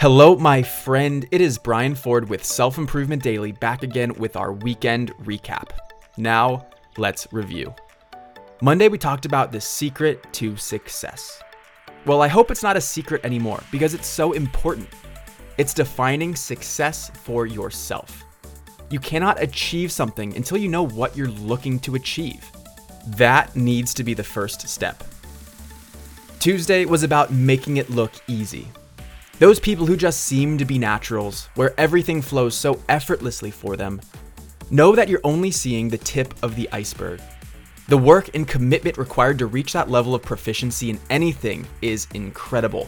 Hello, my friend. It is Brian Ford with Self Improvement Daily back again with our weekend recap. Now, let's review. Monday, we talked about the secret to success. Well, I hope it's not a secret anymore because it's so important. It's defining success for yourself. You cannot achieve something until you know what you're looking to achieve. That needs to be the first step. Tuesday was about making it look easy. Those people who just seem to be naturals, where everything flows so effortlessly for them, know that you're only seeing the tip of the iceberg. The work and commitment required to reach that level of proficiency in anything is incredible.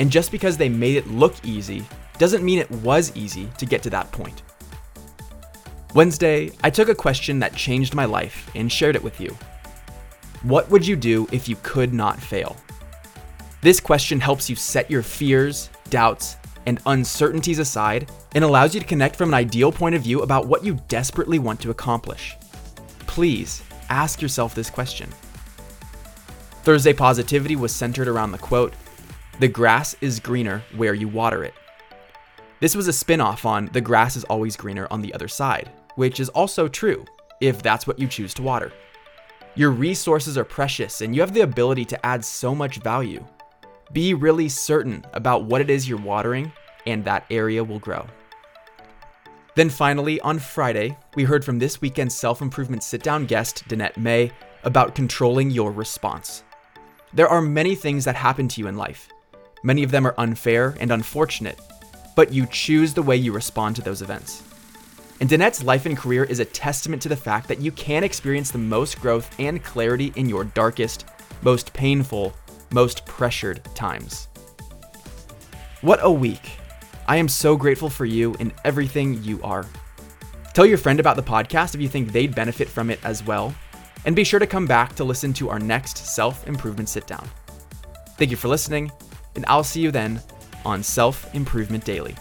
And just because they made it look easy doesn't mean it was easy to get to that point. Wednesday, I took a question that changed my life and shared it with you. What would you do if you could not fail? This question helps you set your fears, doubts, and uncertainties aside and allows you to connect from an ideal point of view about what you desperately want to accomplish. Please ask yourself this question. Thursday Positivity was centered around the quote The grass is greener where you water it. This was a spin off on The grass is always greener on the other side, which is also true if that's what you choose to water. Your resources are precious and you have the ability to add so much value. Be really certain about what it is you're watering, and that area will grow. Then finally, on Friday, we heard from this weekend's self improvement sit down guest, Danette May, about controlling your response. There are many things that happen to you in life. Many of them are unfair and unfortunate, but you choose the way you respond to those events. And Danette's life and career is a testament to the fact that you can experience the most growth and clarity in your darkest, most painful, most pressured times. What a week! I am so grateful for you and everything you are. Tell your friend about the podcast if you think they'd benefit from it as well. And be sure to come back to listen to our next self improvement sit down. Thank you for listening, and I'll see you then on Self Improvement Daily.